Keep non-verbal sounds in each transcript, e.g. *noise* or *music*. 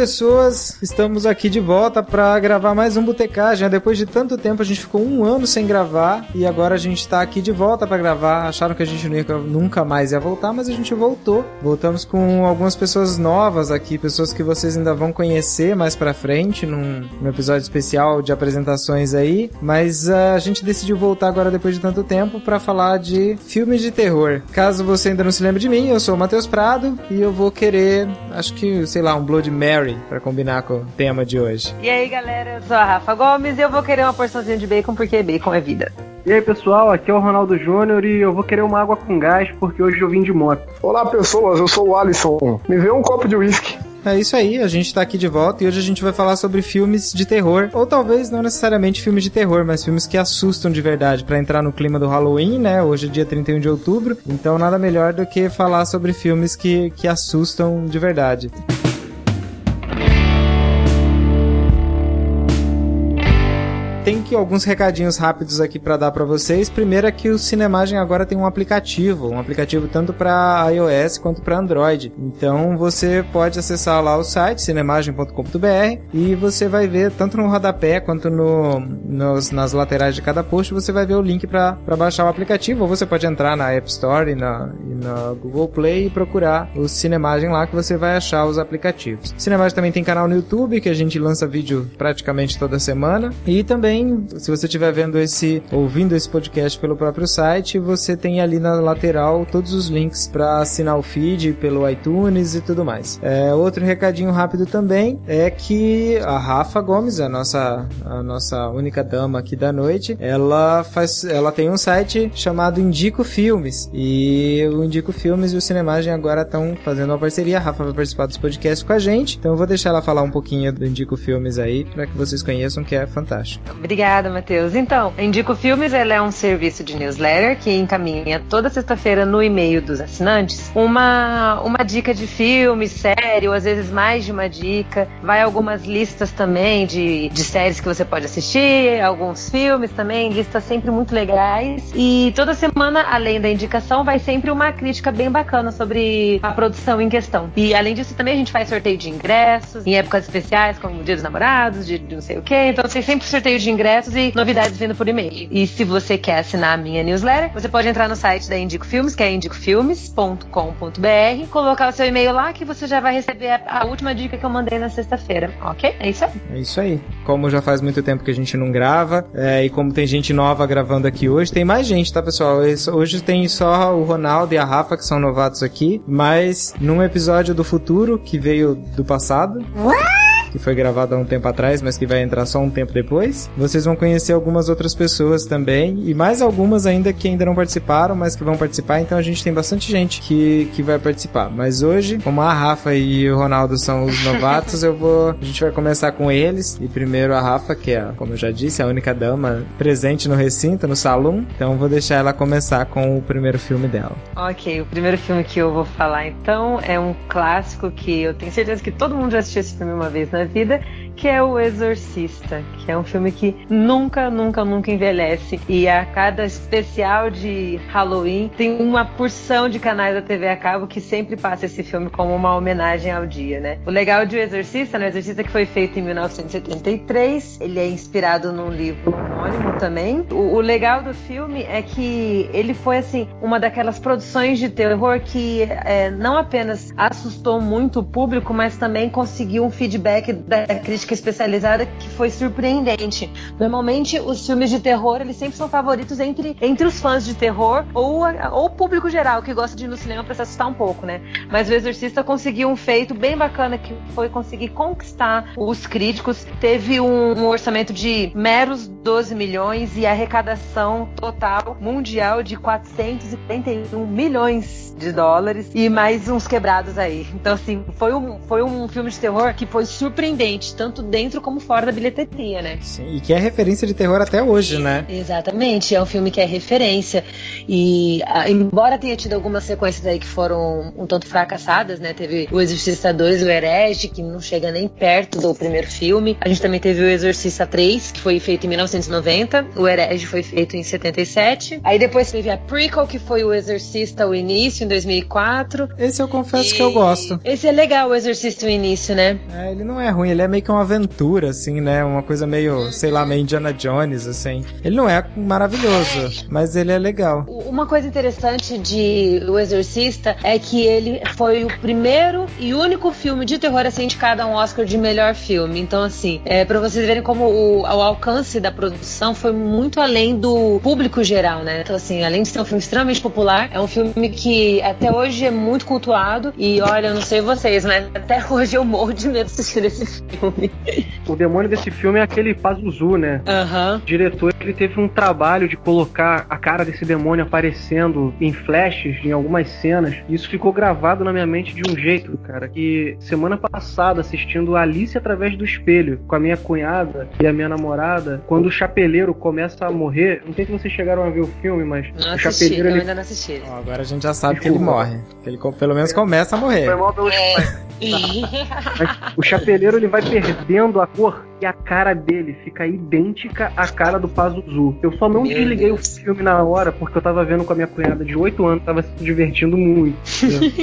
Pessoas! Estamos aqui de volta para gravar mais um Botecagem. Depois de tanto tempo, a gente ficou um ano sem gravar e agora a gente está aqui de volta para gravar. Acharam que a gente nunca mais ia voltar, mas a gente voltou. Voltamos com algumas pessoas novas aqui, pessoas que vocês ainda vão conhecer mais para frente num, num, episódio especial de apresentações aí. Mas uh, a gente decidiu voltar agora depois de tanto tempo para falar de filmes de terror. Caso você ainda não se lembre de mim, eu sou o Matheus Prado e eu vou querer, acho que, sei lá, um Blood Mary para combinar com o tema de hoje. E aí, galera, eu sou a Rafa Gomes e eu vou querer uma porçãozinha de bacon porque bacon é vida. E aí pessoal, aqui é o Ronaldo Júnior e eu vou querer uma água com gás porque hoje eu vim de moto. Olá pessoas, eu sou o Alisson. Me vê um copo de uísque. É isso aí, a gente tá aqui de volta e hoje a gente vai falar sobre filmes de terror, ou talvez não necessariamente filmes de terror, mas filmes que assustam de verdade, para entrar no clima do Halloween, né? Hoje é dia 31 de outubro, então nada melhor do que falar sobre filmes que, que assustam de verdade. Tem que alguns recadinhos rápidos aqui para dar para vocês. Primeiro é que o Cinemagem agora tem um aplicativo, um aplicativo tanto para iOS quanto para Android. Então você pode acessar lá o site cinemagem.com.br e você vai ver tanto no rodapé quanto no, nos, nas laterais de cada post, você vai ver o link para baixar o aplicativo. Ou você pode entrar na App Store e na, e na Google Play e procurar o Cinemagem lá que você vai achar os aplicativos. Cinemagem também tem canal no YouTube que a gente lança vídeo praticamente toda semana e também se você estiver vendo esse, ouvindo esse podcast pelo próprio site, você tem ali na lateral todos os links para assinar o feed pelo iTunes e tudo mais. É, outro recadinho rápido também é que a Rafa Gomes, a nossa, a nossa única dama aqui da noite, ela faz, ela tem um site chamado Indico Filmes e o Indico Filmes e o Cinemagem agora estão fazendo uma parceria. A Rafa vai participar dos podcasts com a gente, então eu vou deixar ela falar um pouquinho do Indico Filmes aí para que vocês conheçam que é fantástico. Obrigada, Matheus. Então, Indico Filmes ele é um serviço de newsletter que encaminha toda sexta-feira no e-mail dos assinantes uma, uma dica de filme, série, ou às vezes mais de uma dica. Vai algumas listas também de, de séries que você pode assistir, alguns filmes também, listas sempre muito legais. E toda semana, além da indicação, vai sempre uma crítica bem bacana sobre a produção em questão. E além disso, também a gente faz sorteio de ingressos em épocas especiais, como Dia dos Namorados, de, de não sei o quê. Então tem sempre sorteio de ingressos e novidades vindo por e-mail. E se você quer assinar a minha newsletter, você pode entrar no site da Indico Filmes, que é indicofilmes.com.br, colocar o seu e-mail lá que você já vai receber a, a última dica que eu mandei na sexta-feira, ok? É isso aí. É isso aí. Como já faz muito tempo que a gente não grava, é, e como tem gente nova gravando aqui hoje, tem mais gente, tá, pessoal? Hoje tem só o Ronaldo e a Rafa, que são novatos aqui, mas num episódio do futuro, que veio do passado. What? Que foi gravado há um tempo atrás, mas que vai entrar só um tempo depois. Vocês vão conhecer algumas outras pessoas também, e mais algumas ainda que ainda não participaram, mas que vão participar, então a gente tem bastante gente que, que vai participar. Mas hoje, como a Rafa e o Ronaldo são os *laughs* novatos, eu vou. A gente vai começar com eles. E primeiro a Rafa, que é, como eu já disse, a única dama presente no recinto, no salão. Então vou deixar ela começar com o primeiro filme dela. Ok, o primeiro filme que eu vou falar então é um clássico que eu tenho certeza que todo mundo já assistiu esse filme uma vez na vida, que é O Exorcista, que é um filme que nunca, nunca, nunca envelhece. E a cada especial de Halloween tem uma porção de canais da TV a cabo que sempre passa esse filme como uma homenagem ao dia, né? O legal de O Exorcista, né? O Exorcista que foi feito em 1973, ele é inspirado num livro homônimo também. O, o legal do filme é que ele foi, assim, uma daquelas produções de terror que é, não apenas assustou muito o público, mas também conseguiu um feedback da crítica crítica especializada que foi surpreendente. Normalmente, os filmes de terror, eles sempre são favoritos entre, entre os fãs de terror ou, ou o público geral que gosta de ir no cinema para se assustar um pouco, né? Mas o Exorcista conseguiu um feito bem bacana que foi conseguir conquistar os críticos. Teve um, um orçamento de meros 12 milhões e arrecadação total mundial de 441 milhões de dólares e mais uns quebrados aí. Então, assim, foi um, foi um filme de terror que foi surpreendente, tanto tanto dentro como fora da bilheteria, né? Sim, e que é referência de terror até hoje, né? Exatamente, é um filme que é referência. E a, embora tenha tido algumas sequências aí que foram um tanto fracassadas, né? Teve o Exorcista 2, o Herege, que não chega nem perto do primeiro filme. A gente também teve o Exorcista 3, que foi feito em 1990. O Herege foi feito em 77. Aí depois teve a prequel, que foi o Exorcista o Início, em 2004. Esse eu confesso e... que eu gosto. Esse é legal, o Exorcista o Início, né? É, ele não é ruim, ele é meio que uma aventura, assim, né? Uma coisa meio, sei lá, meio Indiana Jones, assim. Ele não é maravilhoso, mas ele é legal. Uma coisa interessante de O Exorcista é que ele foi o primeiro e único filme de terror a ser indicado a um Oscar de melhor filme. Então, assim, é para vocês verem como o, o alcance da produção foi muito além do público geral, né? Então, assim, além de ser um filme extremamente popular, é um filme que até hoje é muito cultuado. E olha, eu não sei vocês, mas até *laughs* hoje eu morro de medo de assistir esse filme. O demônio desse filme é aquele Pazuzu, né? Uhum. O diretor ele teve um trabalho de colocar a cara desse demônio aparecendo em flashes em algumas cenas. E isso ficou gravado na minha mente de um jeito, cara, que semana passada assistindo Alice através do espelho com a minha cunhada e a minha namorada, quando o chapeleiro começa a morrer, não sei se vocês chegaram a ver o filme, mas não o assisti, chapeleiro eu ele... ainda não assisti. Ó, agora a gente já sabe que ele morre. Que ele pelo menos começa a morrer. Foi mal pelo É. *laughs* Mas o chapeleiro ele vai perdendo a cor e a cara dele fica idêntica à cara do Pazuzu. Eu só não Meu desliguei Deus. o filme na hora porque eu tava vendo com a minha cunhada de 8 anos, tava se divertindo muito.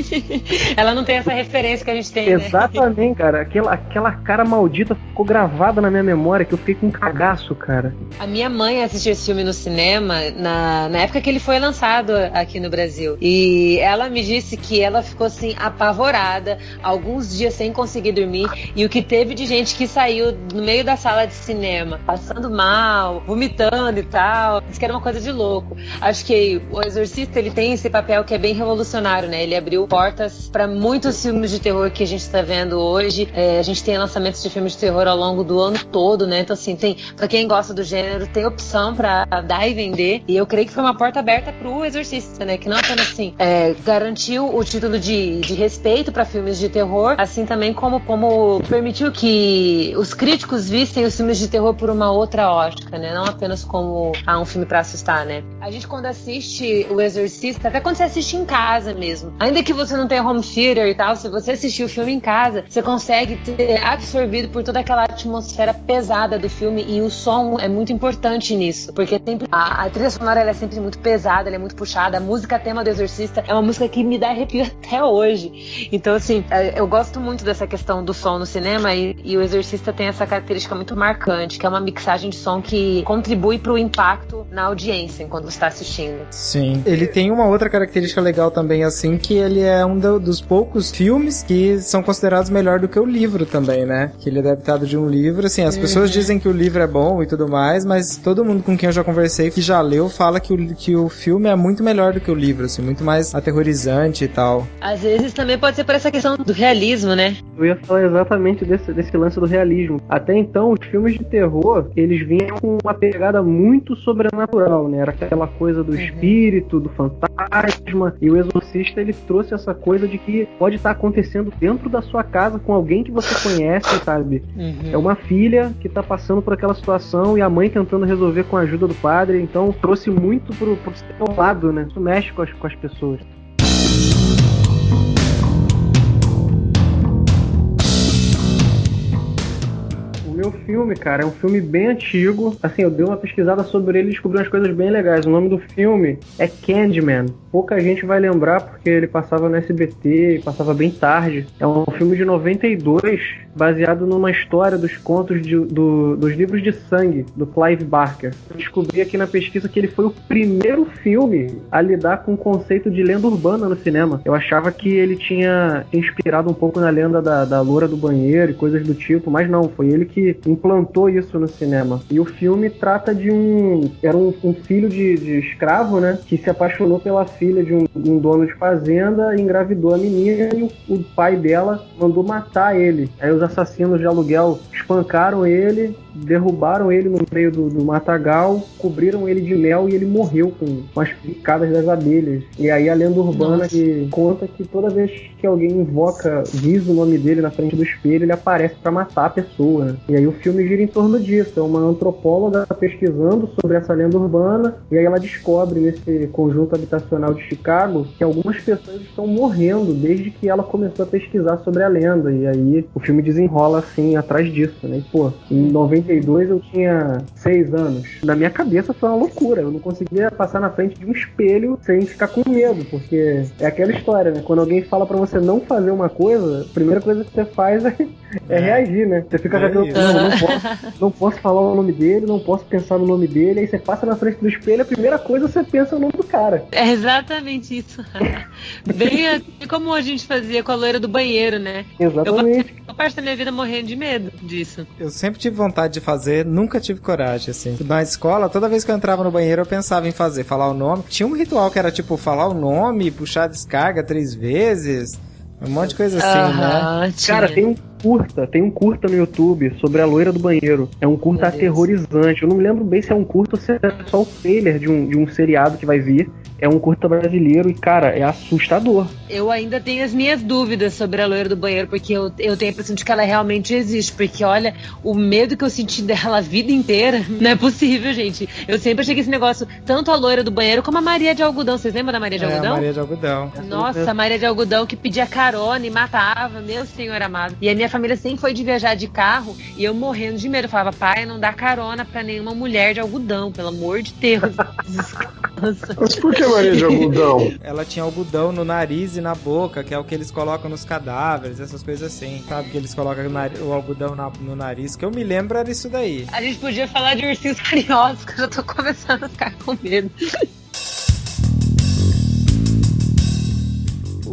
*laughs* Ela não tem essa referência que a gente tem, né? Exatamente, cara. Aquela, aquela cara maldita ficou gravada na minha memória que eu fiquei com um cagaço, cara. A minha mãe assistiu esse filme no cinema na, na época que ele foi lançado aqui no Brasil. E ela me disse que ela ficou assim apavorada, alguns dias sem conseguir dormir. E o que teve de gente que saiu no meio da sala de cinema, passando mal, vomitando e tal. Isso que era uma coisa de louco. Acho que o Exorcista ele tem esse papel que é bem revolucionário, né? Ele abriu portas para muitos filmes de terror que a gente está vendo hoje. É, a gente tem lançamentos de filmes de terror ao longo do ano todo, né? Então assim, tem para quem gosta do gênero, tem opção para dar e vender. E eu creio que foi uma porta aberta pro Exorcista, né? Que não apenas assim é, garantiu o título de, de respeito para filmes de terror, assim também como como permitiu que os críticos vissem os filmes de terror por uma outra ótica, né? Não apenas como ah, um filme para assustar, né? A gente quando assiste o Exorcista, até quando você assiste em casa mesmo, ainda que você não tenha home theater e tal, se você assistir o filme em casa, você consegue ter absorvido por toda aquela atmosfera pesada do filme e o som é muito importante nisso, porque sempre a, a trilha sonora é sempre muito pesada, é muito puxada, a música tema do Exorcista é uma música que me dá arrepio *laughs* até hoje. Então assim, é, eu gosto muito dessa questão do som no cinema e, e o Exorcista tem essa característica muito marcante, que é uma mixagem de som que contribui para o impacto na audiência enquanto você está assistindo. Sim. Ele tem uma outra característica legal também, assim, que ele é um do- dos poucos filmes que são considerados melhor do que o livro também, né? Que ele é adaptado de um livro, assim, as pessoas dizem que o livro é bom e tudo mais, mas todo mundo com quem eu já conversei que já leu fala que o, que o filme é muito melhor do que o livro, assim, muito mais aterrorizante e tal. Às vezes também pode ser por essa questão do realismo, né? Eu ia falar exatamente desse, desse lance do realismo. Até então, os filmes de terror, eles vinham com uma pegada muito sobrenatural, né? Era aquela coisa do espírito, do fantasma. E o Exorcista, ele trouxe essa coisa de que pode estar acontecendo dentro da sua casa com alguém que você conhece, sabe? Uhum. É uma filha que tá passando por aquela situação e a mãe tentando resolver com a ajuda do padre. Então, trouxe muito pro, pro seu lado, né? Isso mexe com as, com as pessoas. O filme, cara, é um filme bem antigo. Assim, eu dei uma pesquisada sobre ele e descobri umas coisas bem legais. O nome do filme é Candyman. Pouca gente vai lembrar porque ele passava no SBT passava bem tarde. É um filme de 92, baseado numa história dos contos de- do- dos livros de sangue, do Clive Barker. Eu descobri aqui na pesquisa que ele foi o primeiro filme a lidar com o conceito de lenda urbana no cinema. Eu achava que ele tinha inspirado um pouco na lenda da, da loura do banheiro e coisas do tipo, mas não, foi ele que implantou isso no cinema. E o filme trata de um. Era um, um filho de, de, escravo, né? Que se apaixonou pela filha de um, um dono de fazenda, engravidou a menina e o, o pai dela mandou matar ele. Aí os assassinos de aluguel espancaram ele, derrubaram ele no meio do, do, matagal, cobriram ele de mel e ele morreu com, com as picadas das abelhas. E aí a lenda urbana que conta que toda vez que alguém invoca, diz o nome dele na frente do espelho, ele aparece para matar a pessoa. Né? E aí o filme gira em torno disso. É uma antropóloga pesquisando sobre essa lenda urbana e aí ela descobre nesse conjunto habitacional de Chicago que algumas pessoas estão morrendo desde que ela começou a pesquisar sobre a lenda. E aí o filme desenrola assim atrás disso, né? E, pô, em 92 eu tinha seis anos. Na minha cabeça foi uma loucura. Eu não conseguia passar na frente de um espelho sem ficar com medo, porque é aquela história, né? Quando alguém fala para você não fazer uma coisa, a primeira coisa que você faz é, é, é. reagir, né? Você fica é com aquilo, não, não posso, não posso falar o nome dele, não posso pensar no nome dele, aí você passa na frente do espelho, a primeira coisa você pensa no nome do cara. É exatamente isso. *laughs* Bem assim como a gente fazia com a loira do banheiro, né? Exatamente. Eu, eu parte da minha vida morrendo de medo disso. Eu sempre tive vontade de fazer, nunca tive coragem, assim. Na escola, toda vez que eu entrava no banheiro, eu pensava em fazer, falar o nome. Tinha um ritual que era tipo falar o nome, puxar a descarga três vezes. Um monte de coisa assim, né? Cara, tem um curta, tem um curta no YouTube sobre a loira do banheiro. É um curta aterrorizante. Eu não me lembro bem se é um curta ou se é só o trailer de um, de um seriado que vai vir é um curta brasileiro e, cara, é assustador. Eu ainda tenho as minhas dúvidas sobre a loira do banheiro, porque eu, eu tenho a impressão de que ela realmente existe. Porque, olha, o medo que eu senti dela a vida inteira, *laughs* não é possível, gente. Eu sempre achei que esse negócio, tanto a loira do banheiro como a Maria de Algodão. Vocês lembram da Maria de é, Algodão? A Maria de Algodão. Nossa, a Maria de Algodão que pedia carona e matava, meu senhor amado. E a minha família sempre foi de viajar de carro e eu morrendo de medo. Eu falava, pai, não dá carona pra nenhuma mulher de algodão, pelo amor de Deus. *laughs* Mas por que Maria de algodão? *laughs* Ela tinha algodão no nariz e na boca, que é o que eles colocam nos cadáveres, essas coisas assim. Sabe que eles colocam o algodão no nariz, que eu me lembro era isso daí. A gente podia falar de ursinhos carinhosos, que eu já tô começando a ficar com medo.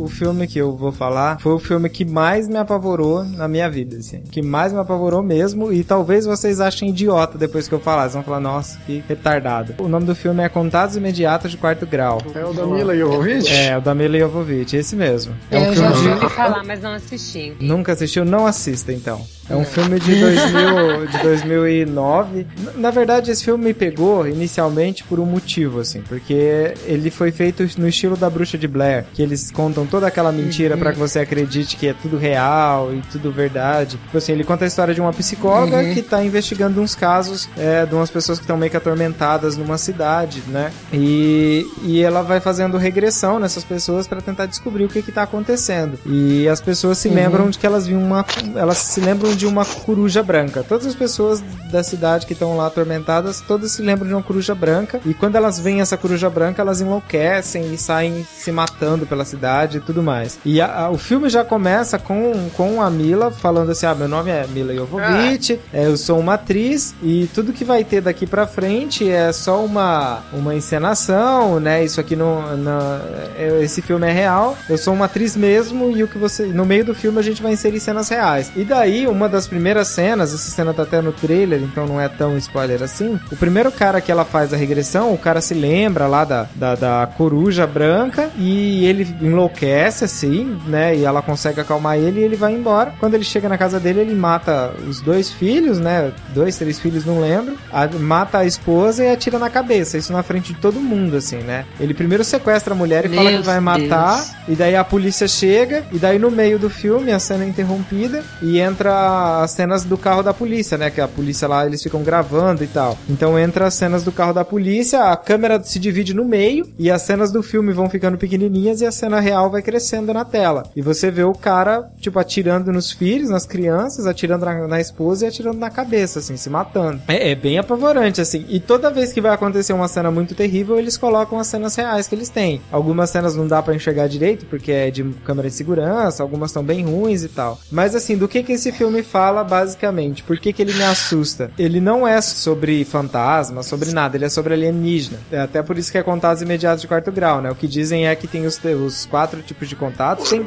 O filme que eu vou falar foi o filme que mais me apavorou na minha vida, assim. Que mais me apavorou mesmo. E talvez vocês achem idiota depois que eu falar. Vocês vão falar, nossa, que retardado. O nome do filme é Contatos Imediatos de Quarto Grau. É o da Mila Jovovich? É, o da Mila Jovovich, esse mesmo. É um eu filme já ouvi de... falar, mas não assisti. Nunca assistiu? Não assista, então. É um filme de, 2000, *laughs* de 2009. Na verdade, esse filme me pegou inicialmente por um motivo, assim, porque ele foi feito no estilo da Bruxa de Blair, que eles contam toda aquela mentira uhum. para que você acredite que é tudo real e tudo verdade. Tipo assim, ele conta a história de uma psicóloga uhum. que tá investigando uns casos é, de umas pessoas que estão meio que atormentadas numa cidade, né? E, e ela vai fazendo regressão nessas pessoas para tentar descobrir o que que tá acontecendo. E as pessoas se uhum. lembram de que elas viam uma. Elas se lembram de uma coruja branca. Todas as pessoas da cidade que estão lá atormentadas, todas se lembram de uma coruja branca. E quando elas veem essa coruja branca, elas enlouquecem e saem se matando pela cidade e tudo mais. E a, a, o filme já começa com, com a Mila falando assim: ah, meu nome é Mila Jovovich, ah. eu sou uma atriz e tudo que vai ter daqui pra frente é só uma, uma encenação, né? Isso aqui não, não é, esse filme é real. Eu sou uma atriz mesmo e o que você no meio do filme a gente vai inserir cenas reais. E daí uma uma das primeiras cenas, essa cena tá até no trailer, então não é tão spoiler assim. O primeiro cara que ela faz a regressão, o cara se lembra lá da, da, da coruja branca e ele enlouquece assim, né? E ela consegue acalmar ele e ele vai embora. Quando ele chega na casa dele, ele mata os dois filhos, né? Dois, três filhos, não lembro. A, mata a esposa e atira na cabeça. Isso na frente de todo mundo, assim, né? Ele primeiro sequestra a mulher e Meu fala que vai matar. Deus. E daí a polícia chega. E daí no meio do filme, a cena é interrompida. E entra as cenas do carro da polícia, né? Que a polícia lá, eles ficam gravando e tal. Então entra as cenas do carro da polícia, a câmera se divide no meio e as cenas do filme vão ficando pequenininhas e a cena real vai crescendo na tela. E você vê o cara, tipo, atirando nos filhos, nas crianças, atirando na, na esposa e atirando na cabeça, assim, se matando. É, é, bem apavorante, assim. E toda vez que vai acontecer uma cena muito terrível, eles colocam as cenas reais que eles têm. Algumas cenas não dá para enxergar direito, porque é de câmera de segurança, algumas estão bem ruins e tal. Mas, assim, do que que esse filme fala basicamente por que, que ele me assusta. Ele não é sobre fantasma, sobre nada, ele é sobre alienígena. É até por isso que é contatos imediatos de quarto grau, né? O que dizem é que tem os, os quatro tipos de contatos. Tem,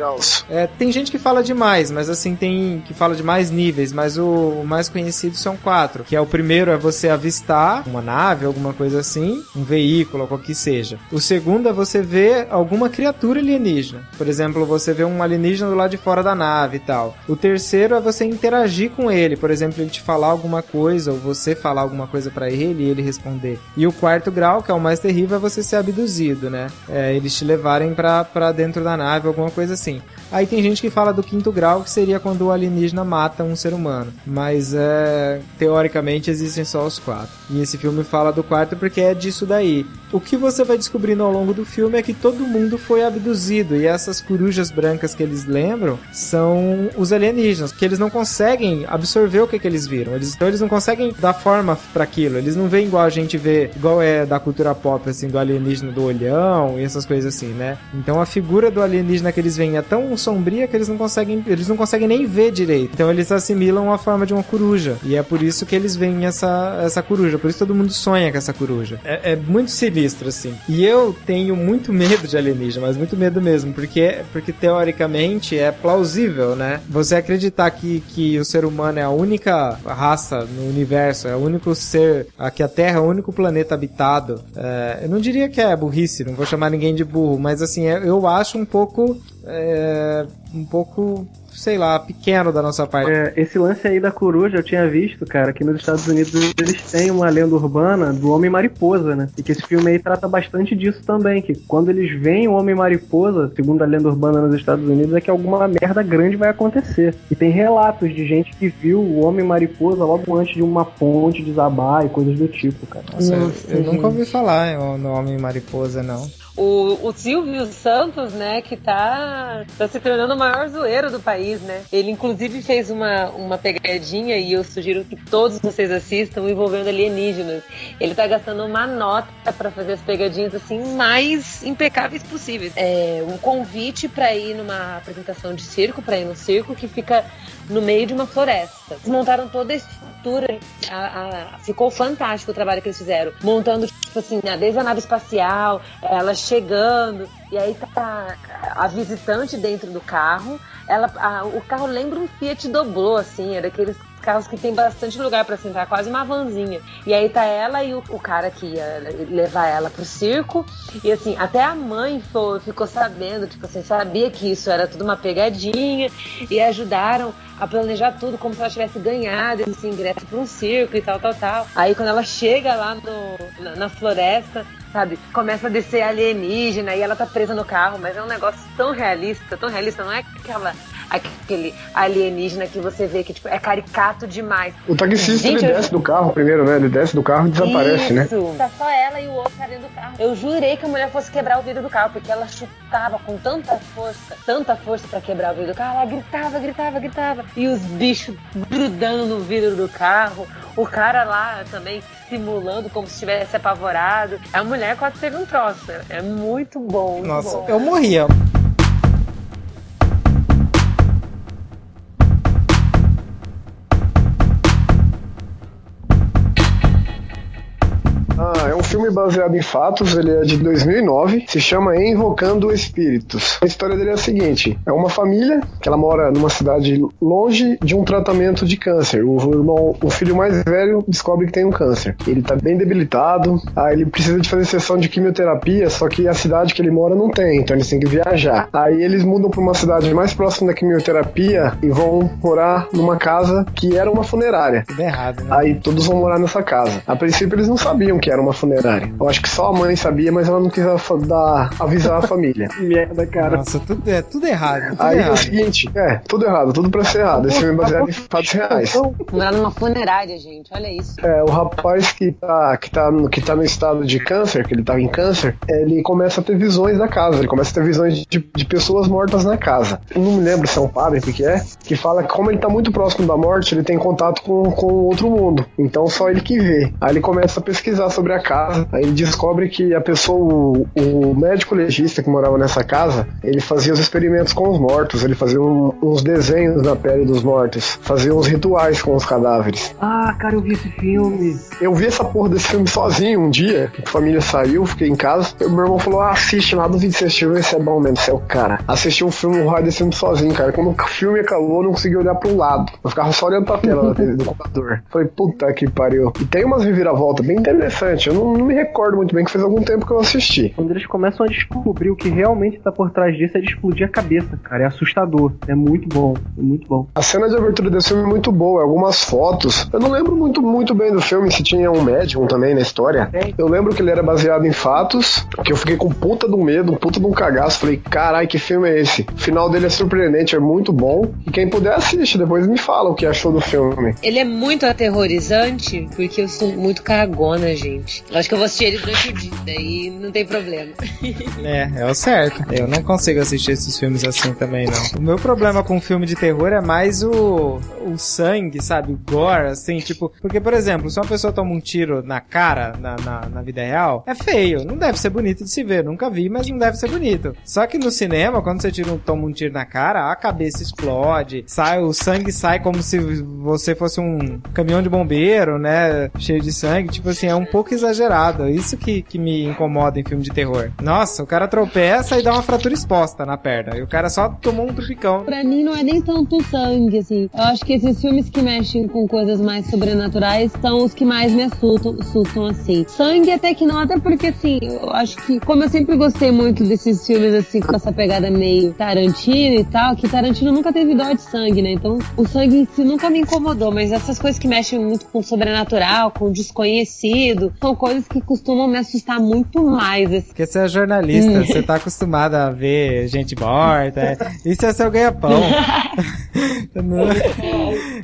é, tem gente que fala demais, mas assim, tem que fala de mais níveis, mas o, o mais conhecido são quatro. Que é o primeiro é você avistar uma nave, alguma coisa assim, um veículo, qualquer que seja. O segundo é você ver alguma criatura alienígena. Por exemplo, você vê um alienígena do lado de fora da nave e tal. O terceiro é você interagir com ele, por exemplo, ele te falar alguma coisa ou você falar alguma coisa para ele e ele responder. E o quarto grau, que é o mais terrível, é você ser abduzido, né? É, eles te levarem para dentro da nave, alguma coisa assim. Aí tem gente que fala do quinto grau, que seria quando o alienígena mata um ser humano. Mas é, teoricamente existem só os quatro. E esse filme fala do quarto porque é disso daí. O que você vai descobrindo ao longo do filme é que todo mundo foi abduzido. E essas corujas brancas que eles lembram são os alienígenas. Que eles não conseguem absorver o que, que eles viram. Eles, então eles não conseguem dar forma para aquilo. Eles não veem igual a gente vê, igual é da cultura pop, assim, do alienígena do olhão e essas coisas assim, né? Então a figura do alienígena que eles veem é tão sombria que eles não conseguem, eles não conseguem nem ver direito. Então eles assimilam a forma de uma coruja. E é por isso que eles veem essa, essa coruja. Por isso todo mundo sonha com essa coruja. É, é muito sinistro, assim. E eu tenho muito medo de alienígena, mas muito medo mesmo, porque, porque teoricamente é plausível, né? Você acreditar que, que o ser humano é a única raça no universo, é o único ser, aqui a Terra é o único planeta habitado. É, eu não diria que é burrice, não vou chamar ninguém de burro, mas assim, é, eu acho um pouco é, um pouco sei lá, pequeno da nossa parte. É, esse lance aí da coruja eu tinha visto, cara, que nos Estados Unidos eles têm uma lenda urbana do homem mariposa, né? E que esse filme aí trata bastante disso também, que quando eles veem o homem mariposa, segundo a lenda urbana nos Estados Unidos, é que alguma merda grande vai acontecer. E tem relatos de gente que viu o homem mariposa logo antes de uma ponte desabar e coisas do tipo, cara. Nossa, Nossa eu, eu nunca ouvi falar no homem mariposa, não o, o Silvio Santos, né, que tá, tá se tornando o maior zoeiro do país, né? Ele inclusive fez uma, uma pegadinha e eu sugiro que todos vocês assistam envolvendo alienígenas. Ele tá gastando uma nota para fazer as pegadinhas assim mais impecáveis possíveis. É um convite para ir numa apresentação de circo, para ir no circo que fica no meio de uma floresta. Eles montaram toda a estrutura, a, a, ficou fantástico o trabalho que eles fizeram, montando tipo assim, desde a nave espacial, elas chegando, e aí tá a visitante dentro do carro. Ela, a, o carro lembra um Fiat Doblô, assim, é daqueles carros que tem bastante lugar para sentar, quase uma vanzinha. E aí tá ela e o, o, cara que ia levar ela pro circo. E assim, até a mãe foi, ficou sabendo, tipo assim, sabia que isso era tudo uma pegadinha e ajudaram a planejar tudo como se ela tivesse ganhado esse ingresso para um circo e tal, tal, tal. Aí quando ela chega lá no, na, na floresta, sabe? Começa a descer alienígena e ela tá presa no carro, mas é um negócio tão realista, tão realista, não é aquela aquele alienígena que você vê que tipo, é caricato demais. O taxista Gente, ele desce do carro primeiro, né? Ele desce do carro e desaparece, né? Isso. né? Tá só ela e o outro tá dentro do carro. Eu jurei que a mulher fosse quebrar o vidro do carro, porque ela chutava com tanta força, tanta força para quebrar o vidro do carro, ela gritava, gritava, gritava. E os bichos grudando no vidro do carro, o cara lá também simulando como se estivesse apavorado. A mulher quase teve um troço. É muito bom. Muito Nossa, bom. eu morria. Filme baseado em fatos, ele é de 2009, se chama Invocando Espíritos. A história dele é a seguinte: é uma família que ela mora numa cidade longe de um tratamento de câncer. O irmão, o filho mais velho descobre que tem um câncer. Ele tá bem debilitado, aí ele precisa de fazer sessão de quimioterapia, só que a cidade que ele mora não tem, então eles têm que viajar. Aí eles mudam para uma cidade mais próxima da quimioterapia e vão morar numa casa que era uma funerária. Tudo errado, né? Aí todos vão morar nessa casa. A princípio eles não sabiam que que era uma funerária. Eu acho que só a mãe sabia, mas ela não quis dar, avisar a família. *laughs* Merda, cara. Nossa, tudo, é tudo errado. Tudo Aí errado. é o seguinte, é, tudo errado, tudo pra ser errado. Esse filme é baseado em fatos reais. Morar numa funerária, gente, olha isso. É, o rapaz que tá, que, tá, no, que tá no estado de câncer, que ele tava em câncer, ele começa a ter visões da casa, ele começa a ter visões de, de pessoas mortas na casa. Eu não me lembro se é um padre, o que, que é, que fala que como ele tá muito próximo da morte, ele tem contato com, com outro mundo. Então só ele que vê. Aí ele começa a pesquisar sobre a casa casa, aí ele descobre que a pessoa, o, o médico legista que morava nessa casa, ele fazia os experimentos com os mortos, ele fazia um, uns desenhos na pele dos mortos, fazia uns rituais com os cadáveres. Ah, cara, eu vi esse filme. Eu vi essa porra desse filme sozinho um dia, a família saiu, fiquei em casa, meu irmão falou, ah, assiste lá, duvido que você assistiu, esse é bom mesmo, o cara. Assisti um filme, um raio desse filme sozinho, cara, quando o filme acabou, eu não consegui olhar pro lado, eu ficava só olhando pra tela *laughs* do computador. Falei, puta que pariu. E tem umas reviravoltas bem interessantes, eu não, não me recordo muito bem, que faz algum tempo que eu assisti. Quando eles começam a descobrir o que realmente tá por trás disso, é de explodir a cabeça, cara, é assustador, é muito bom, é muito bom. A cena de abertura desse filme é muito boa, algumas fotos, eu não lembro muito, muito bem do filme, se tinha um médium também na história. Eu lembro que ele era baseado em fatos, que eu fiquei com puta do medo, puta de um cagaço, falei, carai, que filme é esse? O final dele é surpreendente, é muito bom, e quem puder assiste, depois me fala o que achou do filme. Ele é muito aterrorizante, porque eu sou muito cagona, gente. Eu acho que eu vou assistir ele durante o dia, daí não tem problema. É, é o certo. Eu não consigo assistir esses filmes assim também, não. O meu problema com filme de terror é mais o, o sangue, sabe? O gore, assim, tipo. Porque, por exemplo, se uma pessoa toma um tiro na cara, na, na, na vida real, é feio. Não deve ser bonito de se ver. Nunca vi, mas não deve ser bonito. Só que no cinema, quando você tira um, toma um tiro na cara, a cabeça explode, sai, o sangue sai como se você fosse um caminhão de bombeiro, né? Cheio de sangue. Tipo assim, é um pouco exagerado. Isso que, que me incomoda em filme de terror. Nossa, o cara tropeça e dá uma fratura exposta na perna. E o cara só tomou um trupicão. Pra mim não é nem tanto sangue, assim. Eu acho que esses filmes que mexem com coisas mais sobrenaturais são os que mais me assustam, assustam assim. Sangue até que não, até porque assim, eu acho que, como eu sempre gostei muito desses filmes assim, com essa pegada meio Tarantino e tal, que Tarantino nunca teve dó de sangue, né? Então o sangue em si nunca me incomodou, mas essas coisas que mexem muito com o sobrenatural, com o desconhecido, são coisas que costumam me assustar muito mais. Assim. Porque você é jornalista, você tá acostumada a ver gente morta. É. Isso é seu ganha-pão. *laughs*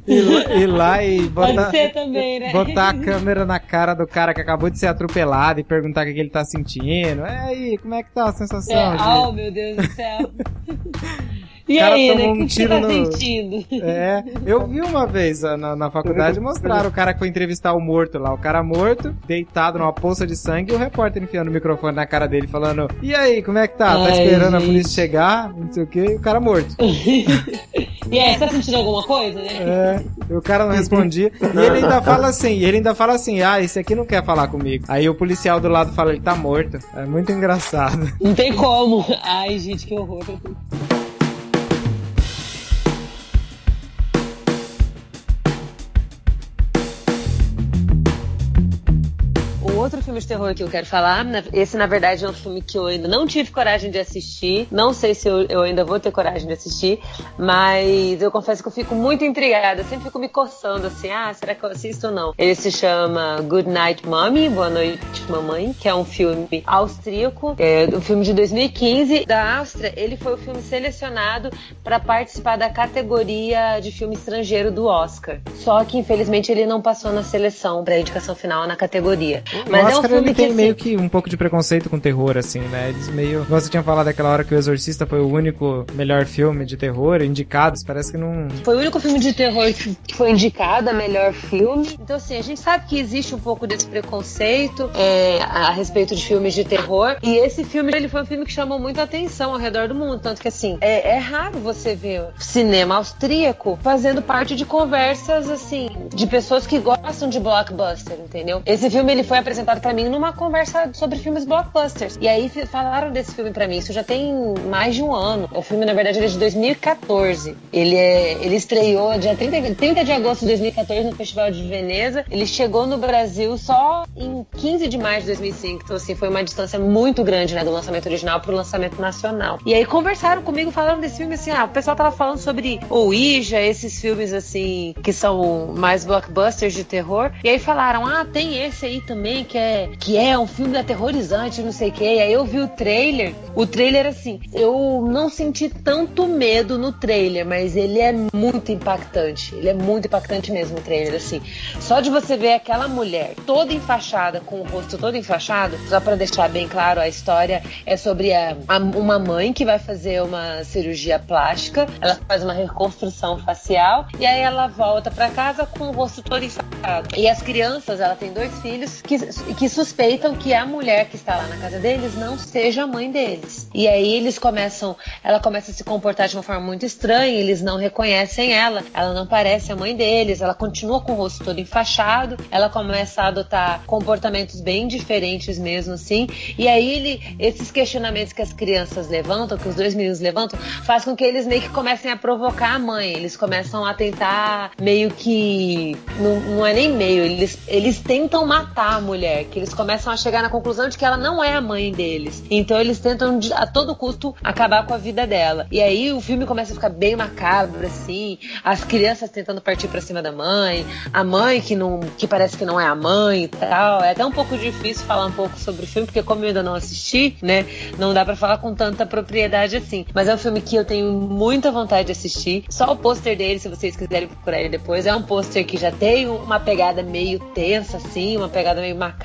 ir, ir lá e botar, também, né? botar a câmera na cara do cara que acabou de ser atropelado e perguntar o que ele tá sentindo. É aí, como é que tá a sensação? É, oh, meu Deus do céu. *laughs* E cara aí, né? tomou O um tiro tá no- sentindo? É, eu vi uma vez ah, na, na faculdade *laughs* mostraram o cara que foi entrevistar o morto lá. O cara morto, deitado numa poça de sangue, e o repórter enfiando o microfone na cara dele, falando: E aí, como é que tá? Tá esperando a polícia chegar? Não sei o que, e o cara morto. *laughs* E aí, você tá sentindo alguma coisa, né? É, e o cara não respondia. E ele ainda fala assim, e ele ainda fala assim, ah, esse aqui não quer falar comigo. Aí o policial do lado fala, ele tá morto. É muito engraçado. Não tem como. Ai, gente, que horror. Outro filme de terror que eu quero falar, esse na verdade é um filme que eu ainda não tive coragem de assistir. Não sei se eu, eu ainda vou ter coragem de assistir, mas eu confesso que eu fico muito intrigada. Eu sempre fico me coçando assim, ah, será que eu assisto ou não? Ele se chama Good Night Mommy, Boa Noite Mamãe, que é um filme austríaco, é um filme de 2015 da Áustria. Ele foi o filme selecionado para participar da categoria de filme estrangeiro do Oscar. Só que infelizmente ele não passou na seleção para indicação final na categoria. Mas o é um Oscar filme ele que tem assim, meio que um pouco de preconceito com terror, assim, né? Eles meio. Você tinha falado aquela hora que o Exorcista foi o único melhor filme de terror, indicados, parece que não. Foi o único filme de terror que que foi indicado a melhor filme. Então, assim, a gente sabe que existe um pouco desse preconceito é, a respeito de filmes de terror. E esse filme, ele foi um filme que chamou muita atenção ao redor do mundo. Tanto que, assim, é, é raro você ver cinema austríaco fazendo parte de conversas, assim, de pessoas que gostam de blockbuster, entendeu? Esse filme, ele foi apresentado pra mim numa conversa sobre filmes blockbusters. E aí falaram desse filme pra mim. Isso já tem mais de um ano. O filme, na verdade, ele é de 2014. Ele, é, ele estreou dia 30, 30 de agosto de 2014 no Festival de Veneza. Ele chegou no Brasil só em 15 de maio de 2005. Então, assim, foi uma distância muito grande, né, do lançamento original pro lançamento nacional. E aí conversaram comigo, falando desse filme, assim, ah, o pessoal tava falando sobre o Ouija, esses filmes, assim, que são mais blockbusters de terror. E aí falaram, ah, tem esse aí também, que é, que é um filme aterrorizante, não sei o quê. E aí eu vi o trailer. O trailer, assim, eu não senti tanto medo no trailer, mas ele é muito impactante. Ele é muito impactante mesmo, o trailer, assim. Só de você ver aquela mulher toda enfaixada, com o rosto todo enfaixado, só pra deixar bem claro, a história é sobre a, a- uma mãe que vai fazer uma cirurgia plástica, ela faz uma reconstrução facial e aí ela volta pra casa com o rosto todo enfaixado. E as crianças, ela tem dois filhos que, que suspeitam que a mulher que está lá na casa deles não seja a mãe deles. E aí eles começam, ela começa a se comportar de uma forma muito estranha, eles não reconhecem ela, ela não parece a mãe deles, ela continua com o rosto todo enfaixado, ela começa a adotar comportamentos bem diferentes mesmo assim. E aí ele, esses questionamentos que as crianças levantam, que os dois meninos levantam, faz com que eles meio que comecem a provocar a mãe. Eles começam a tentar meio que não, não é nem meio, eles, eles tentam matar a mulher, que eles começam a chegar na conclusão de que ela não é a mãe deles. Então eles tentam a todo custo acabar com a vida dela. E aí o filme começa a ficar bem macabro assim, as crianças tentando partir para cima da mãe, a mãe que não que parece que não é a mãe e tal. É até um pouco difícil falar um pouco sobre o filme porque como eu ainda não assisti, né, não dá para falar com tanta propriedade assim. Mas é um filme que eu tenho muita vontade de assistir. Só o pôster dele, se vocês quiserem procurar ele depois, é um pôster que já tem uma pegada meio tensa assim, uma pegada meio macabra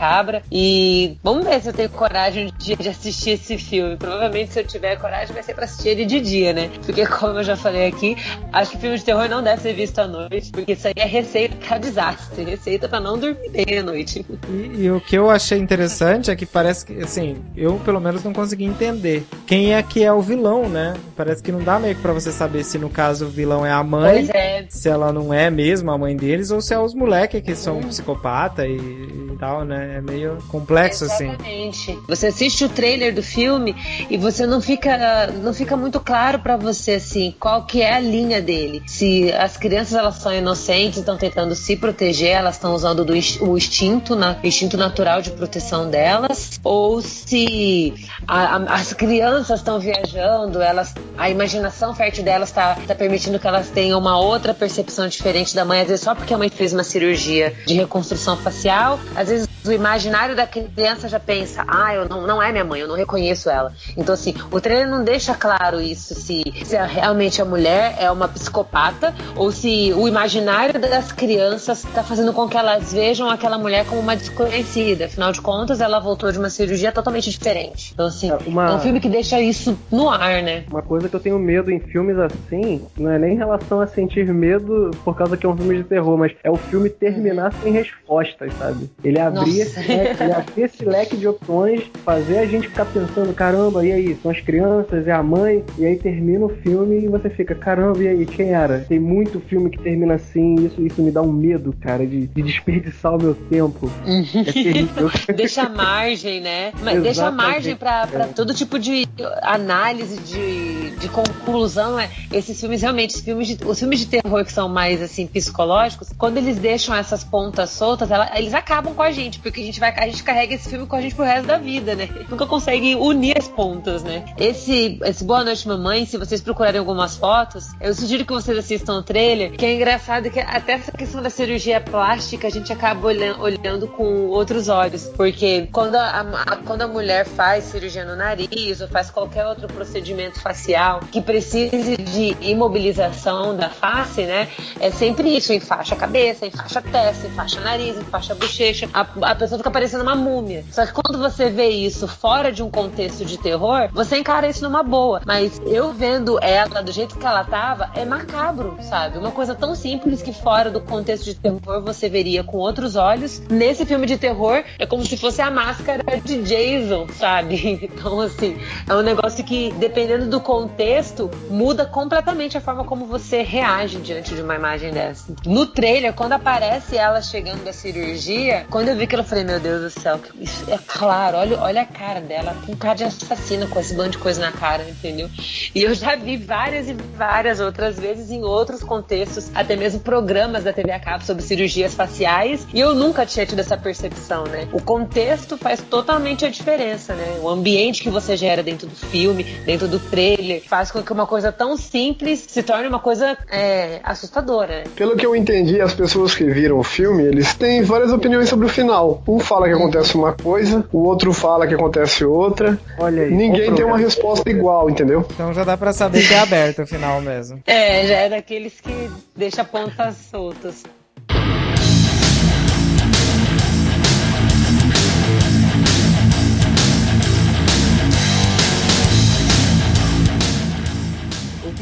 e vamos ver se eu tenho coragem de, de assistir esse filme. Provavelmente se eu tiver coragem vai ser para assistir ele de dia, né? Porque como eu já falei aqui, acho que filme de terror não deve ser visto à noite, porque isso aí é receita para desastre, receita para não dormir bem à noite. E, e, o que eu achei interessante é que parece que, assim, eu pelo menos não consegui entender quem é que é o vilão, né? Parece que não dá meio que pra você saber se no caso o vilão é a mãe, é. se ela não é mesmo a mãe deles, ou se é os moleques que são hum. psicopata e, e, tal, né? É meio complexo, Exatamente. assim. Você assiste o trailer do filme e você não fica, não fica muito claro para você, assim, qual que é a linha dele. Se as crianças elas são inocentes, estão tentando se proteger, elas estão usando do, o instinto, na, instinto natural de proteção delas, ou se a, a, as crianças estão viajando, elas, a imaginação fértil delas está tá permitindo que elas tenham uma outra percepção diferente da mãe, às vezes só porque a mãe fez uma cirurgia de reconstrução facial, às vezes o imaginário da criança já pensa, ah, eu não, não é minha mãe, eu não reconheço ela. Então, assim, o trailer não deixa claro isso, se, se realmente a mulher é uma psicopata ou se o imaginário das crianças está fazendo com que elas vejam aquela mulher como uma desconhecida. Afinal de contas, ela voltou de uma cirurgia totalmente diferente. Então, assim, é, uma... é um filme que deixa isso no ar, né? Uma coisa que eu tenho medo em filmes assim, não é nem em relação a sentir medo por causa que é um filme de terror, mas é o filme terminar sem respostas, sabe? Ele abrir esse leque, *laughs* abrir esse leque de opções, fazer a gente ficar pensando, caramba, e aí? São as crianças, é a mãe, e aí termina o filme e você fica, caramba, e aí? Quem era? Tem muito filme que termina assim, isso, isso me dá um medo, cara, de, de desperdiçar o meu tempo. é terrível. *laughs* deixa margem, né? Mas deixa margem pra, pra é. todo tipo de análise, de, de conclusão. Né? Esses filmes, realmente, os filmes, de, os filmes de terror que são mais, assim, psicológicos, quando eles deixam essas pontas soltas, ela, eles acabam com a gente, porque a gente vai, a gente carrega esse filme com a gente pro resto da vida, né? Nunca consegue unir as pontas, né? Esse, esse Boa Noite Mamãe, se vocês procurarem algumas fotos, eu sugiro que vocês assistam o trailer, que é engraçado que até essa questão da cirurgia plástica a gente acaba olhando, olhando com outros olhos, porque quando a, a, quando a mulher faz cirurgia no nariz ou faz qualquer outro procedimento facial que precise de imobilização da face, né? É sempre isso, enfaixa a cabeça, enfaixa a testa, enfaixa o nariz, enfaixa a bochecha. A, a pessoa fica parecendo uma múmia. Só que quando você vê isso fora de um contexto de terror, você encara isso numa boa. Mas eu vendo ela do jeito que ela tava, é macabro, sabe? Uma coisa tão simples que fora do contexto de terror você veria com outros olhos. Nesse filme de terror, é como se fosse a máscara de Jason, sabe? *laughs* Então, assim, é um negócio que, dependendo do contexto, muda completamente a forma como você reage diante de uma imagem dessa. No trailer, quando aparece ela chegando da cirurgia, quando eu vi que eu falei, meu Deus do céu, isso é claro, olha, olha a cara dela, com cara de assassina com esse bando de coisa na cara, entendeu? E eu já vi várias e várias outras vezes em outros contextos, até mesmo programas da TV a cabo sobre cirurgias faciais, e eu nunca tinha tido essa percepção, né? O contexto faz totalmente a diferença, né? O ambiente que você gera dentro do filme, dentro do trailer, faz com que uma coisa tão simples se torne uma coisa é, assustadora. Pelo que eu entendi, as pessoas que viram o filme, eles têm várias opiniões sobre o final. Um fala que acontece uma coisa, o outro fala que acontece outra. Olha aí. Ninguém tem uma resposta igual, entendeu? Então já dá para saber que é aberto o final mesmo. É, já é daqueles que deixa pontas soltas.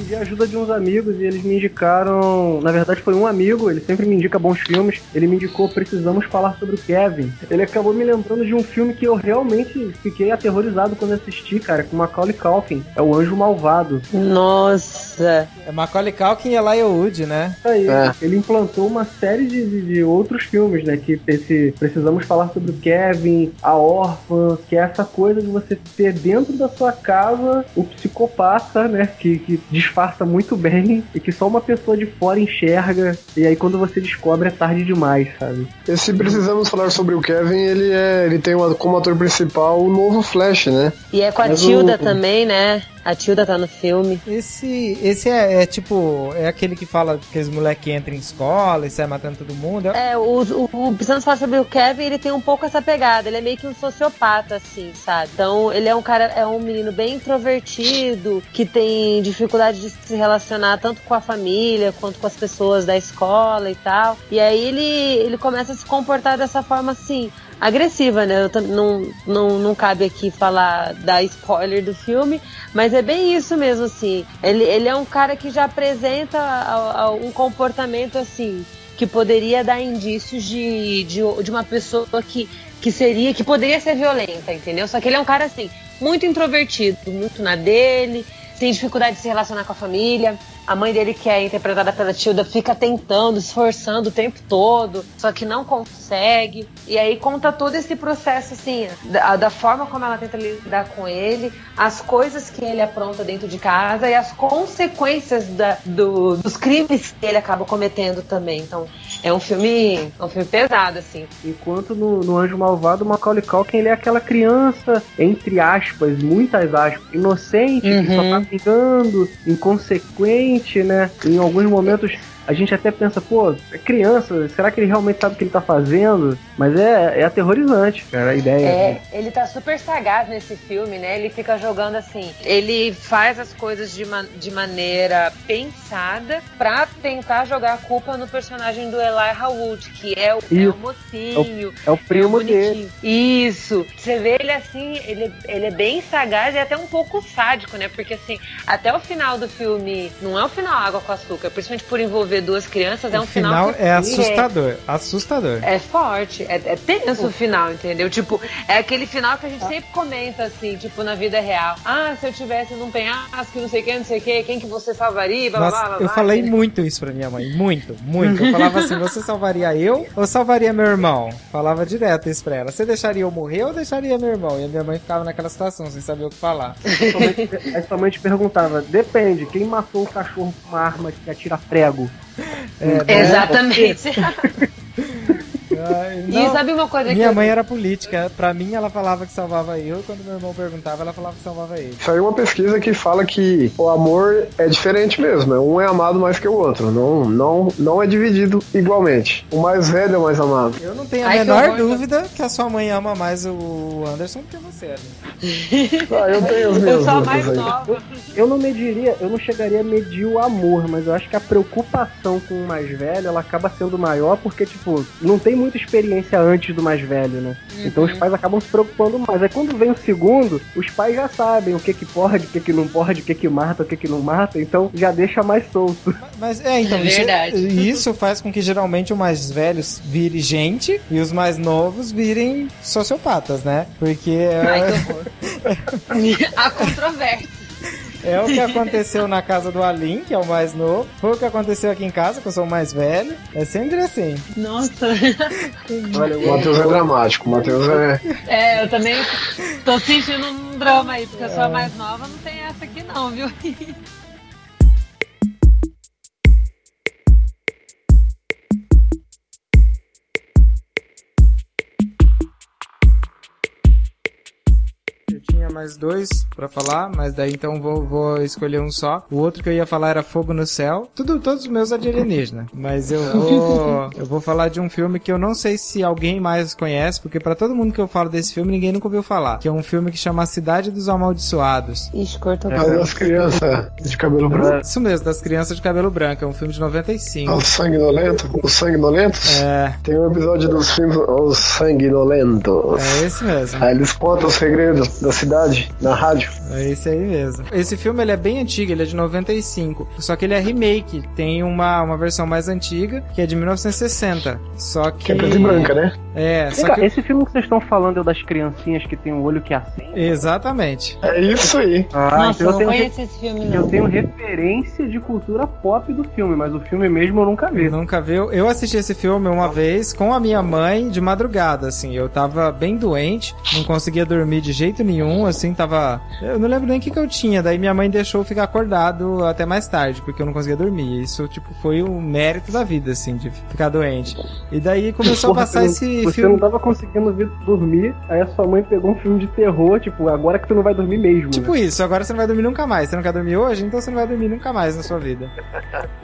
Pedi a ajuda de uns amigos e eles me indicaram. Na verdade, foi um amigo, ele sempre me indica bons filmes. Ele me indicou Precisamos Falar sobre o Kevin. Ele acabou me lembrando de um filme que eu realmente fiquei aterrorizado quando assisti, cara, com Macaulay Culkin. É o Anjo Malvado. Nossa. É Macaulay Culkin e Elijah Wood, né? Aí, É. ele implantou uma série de, de- de outros filmes, né? Que esse Precisamos Falar sobre o Kevin, A Órfã, que é essa coisa de você ter dentro da sua casa o psicopata, né? Que, que disfarça muito bem e que só uma pessoa de fora enxerga. E aí quando você descobre é tarde demais, sabe? Esse precisamos falar sobre o Kevin, ele é, ele tem uma- como ator principal o novo Flash, né? E é com a Mas Tilda o- também, né? A Tilda tá no filme. Esse, esse é, é tipo, é aquele que fala que os moleques entram em escola e sai matando todo mundo. É- o, o, o Precisamos falar sobre o Kevin, ele tem um pouco essa pegada. Ele é meio que um sociopata, assim, sabe? Então, ele é um cara, é um menino bem introvertido, que tem dificuldade de se relacionar tanto com a família quanto com as pessoas da escola e tal. E aí ele, ele começa a se comportar dessa forma assim. Agressiva, né? Eu não, não, não cabe aqui falar da spoiler do filme, mas é bem isso mesmo, assim. Ele, ele é um cara que já apresenta a- a- um comportamento assim que poderia dar indícios de, de, de uma pessoa que, que seria, que poderia ser violenta, entendeu? Só que ele é um cara assim, muito introvertido, muito na dele, tem dificuldade de se relacionar com a família. A mãe dele, que é interpretada pela Tilda, fica tentando, esforçando o tempo todo, só que não consegue. E aí conta todo esse processo, assim, da, da forma como ela tenta lidar com ele, as coisas que ele apronta dentro de casa e as consequências da- do- dos crimes que ele acaba cometendo também. Então, é um filme, é um filme pesado, assim. Enquanto no, no Anjo Malvado, o Macaulay Culkin ele é aquela criança, entre aspas, muitas aspas, inocente, que só tá brincando, inconsequente, né? Em alguns momentos a gente até pensa, pô, é criança, será que ele realmente sabe o que ele tá fazendo? Mas é, é aterrorizante, cara, a ideia. É, ele tá super sagaz nesse filme, né? Ele fica jogando assim. Ele faz as coisas de, ma- de maneira pensada pra tentar jogar a culpa no personagem do Elijah Wood, que é o, é o mocinho. É o primo é o dele. bonitinho. Isso. Você vê ele assim, ele, ele é bem sagaz e até um pouco sádico, né? Porque assim, até o final do filme, não é o final água com açúcar, principalmente por envolver duas crianças, é um o final que é é- assustador. Assustador. é forte, é, é tenso o final, entendeu? Tipo, é aquele final que a gente sempre comenta, assim, tipo, na vida real. Ah, se eu tivesse num penhasco, não sei o que, não sei o que, quem que você salvaria, blá, blá, Nossa, blá, eu blá, falei muito isso pra minha mãe. Muito, muito. Eu falava assim: você salvaria eu ou salvaria meu irmão? Falava direto isso pra ela. Você deixaria eu morrer ou deixaria meu irmão? E a minha mãe ficava naquela situação, sem saber o que falar. Aí sua mãe te perguntava, depende, quem matou o cachorro com uma arma que atira prego? É, né? Exatamente. Ai, E sabe uma coisa que Minha eu- mãe era política. Pra mim, ela falava que salvava eu. E quando meu irmão perguntava, ela falava que salvava ele. Saiu uma pesquisa que fala que o amor é diferente mesmo. né? Um é amado mais que o outro. Não, não, não é dividido igualmente. O mais velho é o mais amado. Eu não tenho a Ai, que menor horror, dúvida que a sua mãe ama mais o Anderson do que você. né? Ah, eu tenho os *laughs* eu meus sou a dúvidas mais aí. nova. Eu não mediria, eu não chegaria a medir o amor, mas eu acho que a preocupação com o mais velho, ela acaba sendo maior porque, tipo, não tem muita experiência antes do mais velho, né? Então os pais acabam se preocupando mais. Aí quando vem o segundo, os pais já sabem o que que pode, o que que não pode, o que que mata, o que que não mata, então já deixa mais solto. Mas é, então, É isso, verdade. isso faz com que geralmente os mais velhos virem gente e os mais novos virem sociopatas, né? Porque Ai, é, que horror. *laughs* a controvérsia. É o que *laughs* aconteceu na casa do Alim, que é o mais novo. Foi o que aconteceu aqui em casa, que eu sou o mais velho. É sempre assim. Nossa. *laughs* Olha, O Matheus é dramático. O Matheus é. É, eu também tô sentindo um drama aí, porque eu sou a mais nova, não tem essa aqui não, viu? *laughs* tinha mais dois pra falar, mas daí então vou, vou escolher um só. O outro que eu ia falar era Fogo no Céu. Tudo, todos os meus é de alienígena. Mas eu vou, *laughs* eu vou falar de um filme que eu não sei se alguém mais conhece, porque pra todo mundo que eu falo desse filme, ninguém nunca ouviu falar. Que é um filme que chama A Cidade dos Amaldiçoados. Ixi, cortou É das crianças de cabelo branco. Isso mesmo, das crianças de cabelo branco. É um filme de 95. Os sanguinolentos. Os sanguinolentos. É, Tem um episódio dos filmes Os Sanguinolentos. é esse mesmo. Aí eles contam o segredo da cidade cidade, na rádio. É esse aí mesmo. Esse filme ele é bem antigo, ele é de 95. Só que ele é remake. Tem uma, uma versão mais antiga, que é de 1960. Só que. Que é preta e branca, né? É, só cá, que. Esse filme que vocês estão falando é o das criancinhas que tem o olho que acende? Exatamente. É isso aí. Ah, Nossa, então eu não tenho, conheço esse filme, eu não. tenho referência de cultura pop do filme, mas o filme mesmo eu nunca vi. Nunca viu? Eu assisti esse filme uma vez com a minha mãe de madrugada, assim. Eu tava bem doente, não conseguia dormir de jeito nenhum, assim, tava. Eu não lembro nem o que, que eu tinha. Daí minha mãe deixou eu ficar acordado até mais tarde, porque eu não conseguia dormir. Isso, tipo, foi o mérito da vida, assim, de ficar doente. E daí começou a Porra, passar você esse Você filme. não tava conseguindo dormir, aí a sua mãe pegou um filme de terror, tipo, agora que tu não vai dormir mesmo. Tipo né? isso, agora você não vai dormir nunca mais. Você não quer dormir hoje? Então você não vai dormir nunca mais na sua vida.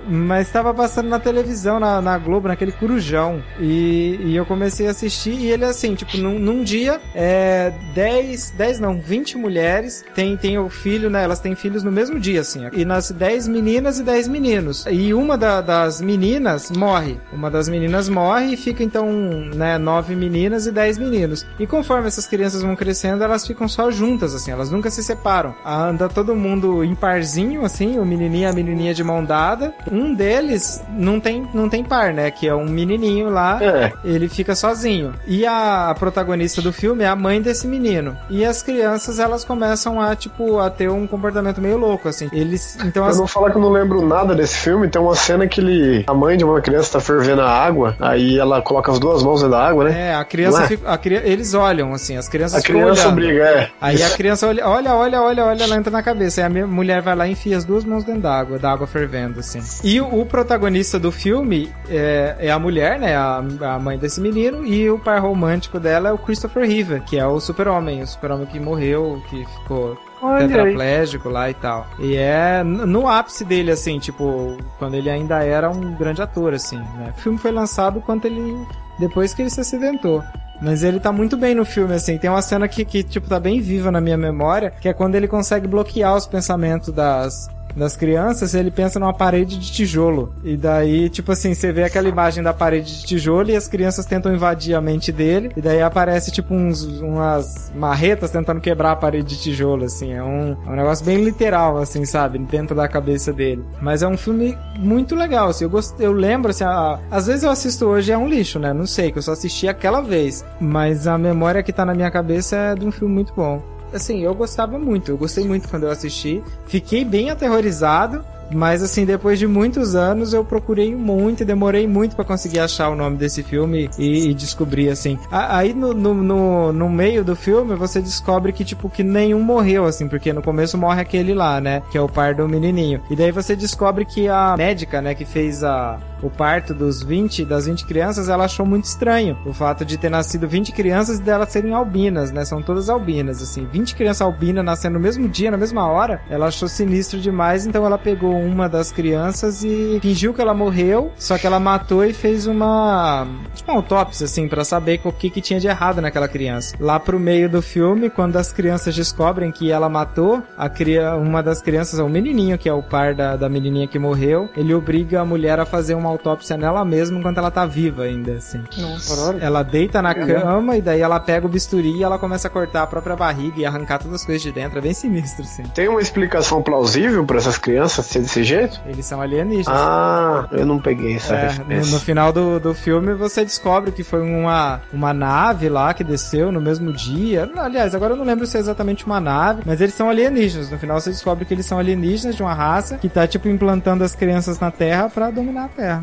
Mas tava passando na televisão, na, na Globo, naquele corujão. E, e eu comecei a assistir. E ele, assim, tipo, num, num dia, é 10, 10 não, 20 mulheres tem, tem o filho, né? Elas têm filhos no mesmo dia, assim. E nasce 10 meninas e 10 meninos. E uma da- das meninas morre. Uma das meninas morre e fica, então, né, 9 meninas e 10 meninos. E conforme essas crianças vão crescendo, elas ficam só juntas, assim. Elas nunca se separam. Anda todo mundo em parzinho, assim, o menininho e a menininha de mão dada. Um deles não tem, não tem par, né? Que é um menininho lá É. ele fica sozinho. E a, protagonista do filme é a mãe desse menino. E as crianças, elas começam a, tipo, a ter um comportamento meio louco, assim. Eles, então, Eu as, não falar que eu não lembro nada desse filme, tem uma cena que ele. A mãe de uma criança tá fervendo a água, aí ela coloca as duas mãos dentro da água, né? é, a criança, é? fica, a eles olham, assim, as crianças a criança olhando. briga, é. Aí a criança olha, olha, olha, olha, olha, ela entra na cabeça. Aí a minha mulher vai lá e enfia as duas mãos dentro d'água, da água fervendo, assim. E o, protagonista do filme é, é a mulher, né? A, a mãe desse menino. E o par romântico dela é o Christopher Reeve, que é o super-homem. O super-homem que morreu, que ficou Olha aí. tetraplégico lá e tal. E é no ápice dele, assim, tipo, quando ele ainda era um grande ator, assim, né? O filme foi lançado quando ele. depois que ele se acidentou. Mas ele tá muito bem no filme, assim. Tem uma cena que, que, tipo, tá bem viva na minha memória, que é quando ele consegue bloquear os pensamentos das, das crianças, ele pensa numa parede de tijolo. E daí, tipo assim, você vê aquela imagem da parede de tijolo e as crianças tentam invadir a mente dele. E daí aparece, tipo, uns, umas marretas tentando quebrar a parede de tijolo, assim. É um, é um negócio bem literal, assim, sabe? Dentro da cabeça dele. Mas é um filme muito legal, assim. Eu, gost... eu lembro, assim, a... às vezes eu assisto hoje é um lixo, né? Não sei, que eu só assisti aquela vez. Mas a memória que tá na minha cabeça é de um filme muito bom assim, eu gostava muito, eu gostei muito quando eu assisti. Fiquei bem aterrorizado, mas assim, depois de muitos anos eu procurei muito e demorei muito pra conseguir achar o nome desse filme e, e descobrir, assim. A- Aí no, no, no, no meio do filme você descobre que, tipo, que nenhum morreu, assim, porque no começo morre aquele lá, né? Que é o par do menininho. E daí você descobre que a médica, né, que fez a, o parto dos 20, das 20 crianças, ela achou muito estranho o fato de ter nascido 20 crianças e delas serem albinas, né? São todas albinas, assim. 20 crianças albinas nascendo no mesmo dia, na mesma hora. Ela achou sinistro demais, então ela pegou uma das crianças e fingiu que ela morreu, só que ela matou e fez uma, tipo, uma autópsia, assim, pra saber o que que tinha de errado naquela criança. Lá pro meio do filme, quando as crianças descobrem que ela matou, a cria, uma das crianças, o menininho, que é o par da, da menininha que morreu, ele obriga a mulher a fazer uma autópsia nela mesma enquanto ela tá viva ainda, assim. Caralho. Ela deita na cama e daí ela pega o bisturi e ela começa a cortar a própria barriga e arrancar todas as coisas de dentro. É bem sinistro, assim. Tem uma explicação plausível pra essas crianças ser desse jeito? Eles são alienígenas. Ah, eu não peguei essa É, no, referência. no final do, do filme você descobre que foi uma, uma nave lá que desceu no mesmo dia. Aliás, agora eu não lembro se é exatamente uma nave, mas eles são alienígenas. No final você descobre que eles são alienígenas de uma raça que tá, tipo, implantando as crianças na Terra pra dominar a Terra.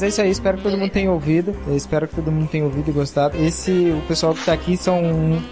Mas é isso aí, espero que todo mundo tenha ouvido. Eu espero que todo mundo tenha ouvido e gostado. Esse, o pessoal que tá aqui são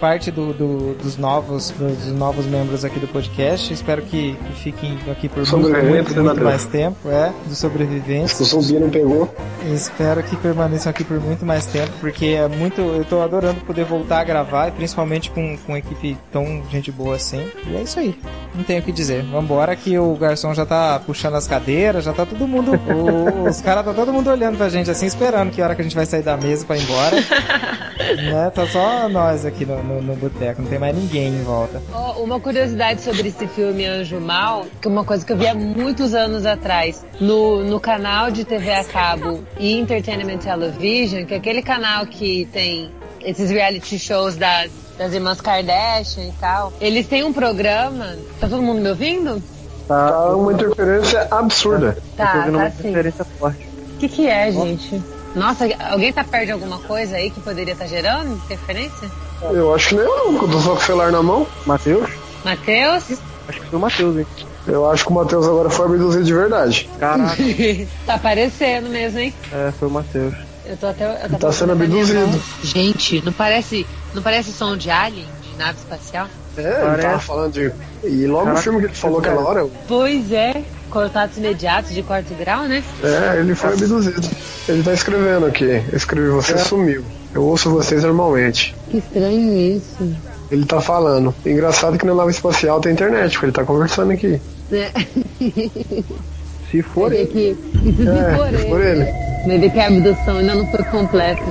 parte do, do- dos novos dos novos membros aqui do podcast. Espero que, que fiquem aqui por muito, muito, né, muito Pedro? mais tempo, é, dos sobreviventes. O zumbi não pegou. Espero que permaneçam aqui por muito mais tempo, porque é muito. Eu tô adorando poder voltar a gravar, e principalmente com, com uma equipe tão gente boa assim. E é isso aí. Não tenho o que dizer. Vambora que o garçom já tá puxando as cadeiras, já tá todo mundo. *laughs* o- os caras tá todo mundo olhando pra gente assim, esperando que hora que a gente vai sair da mesa pra ir embora. *laughs* né? Tá só nós aqui no, no, no boteco, não tem mais ninguém em volta. Oh, uma curiosidade sobre esse filme Anjo Mal, que é uma coisa que eu vi há muitos anos atrás, no, no canal de TV a cabo e Entertainment Television, que é aquele canal que tem esses reality shows das, das irmãs Kardashian e tal. Eles têm um programa. Tá todo mundo me ouvindo? Tá uma interferência absurda. Tá, Tô ouvindo tá uma sim. interferência forte. O que, que é, gente? Nossa, alguém tá perto de alguma coisa aí que poderia estar gerando interferência? Eu acho que nem eu, não, que eu tô só com o celular na mão. Matheus? Matheus? Acho que foi o Matheus, hein? Eu acho que o Matheus agora foi abduzido de verdade. Caraca, *laughs* tá aparecendo mesmo, hein? é, foi o Matheus. Eu tô até. Eu Tá sendo abduzido. Gente, não parece, não parece som de alien, de nave espacial? É, ele Parece. tava falando de. E logo Caraca, o filme que ele falou aquela hora, Pois é. Contatos imediatos de quarto grau, né? é, ele foi abduzido. Ele tá escrevendo aqui. Eu escrevi, você sumiu. Eu ouço vocês normalmente. Que estranho isso. Ele tá falando. Engraçado que na nave espacial tem internet, porque ele tá conversando aqui. É. Se for ver ele. que, É, se for ele. Vai ver que a abdução ainda não foi completa.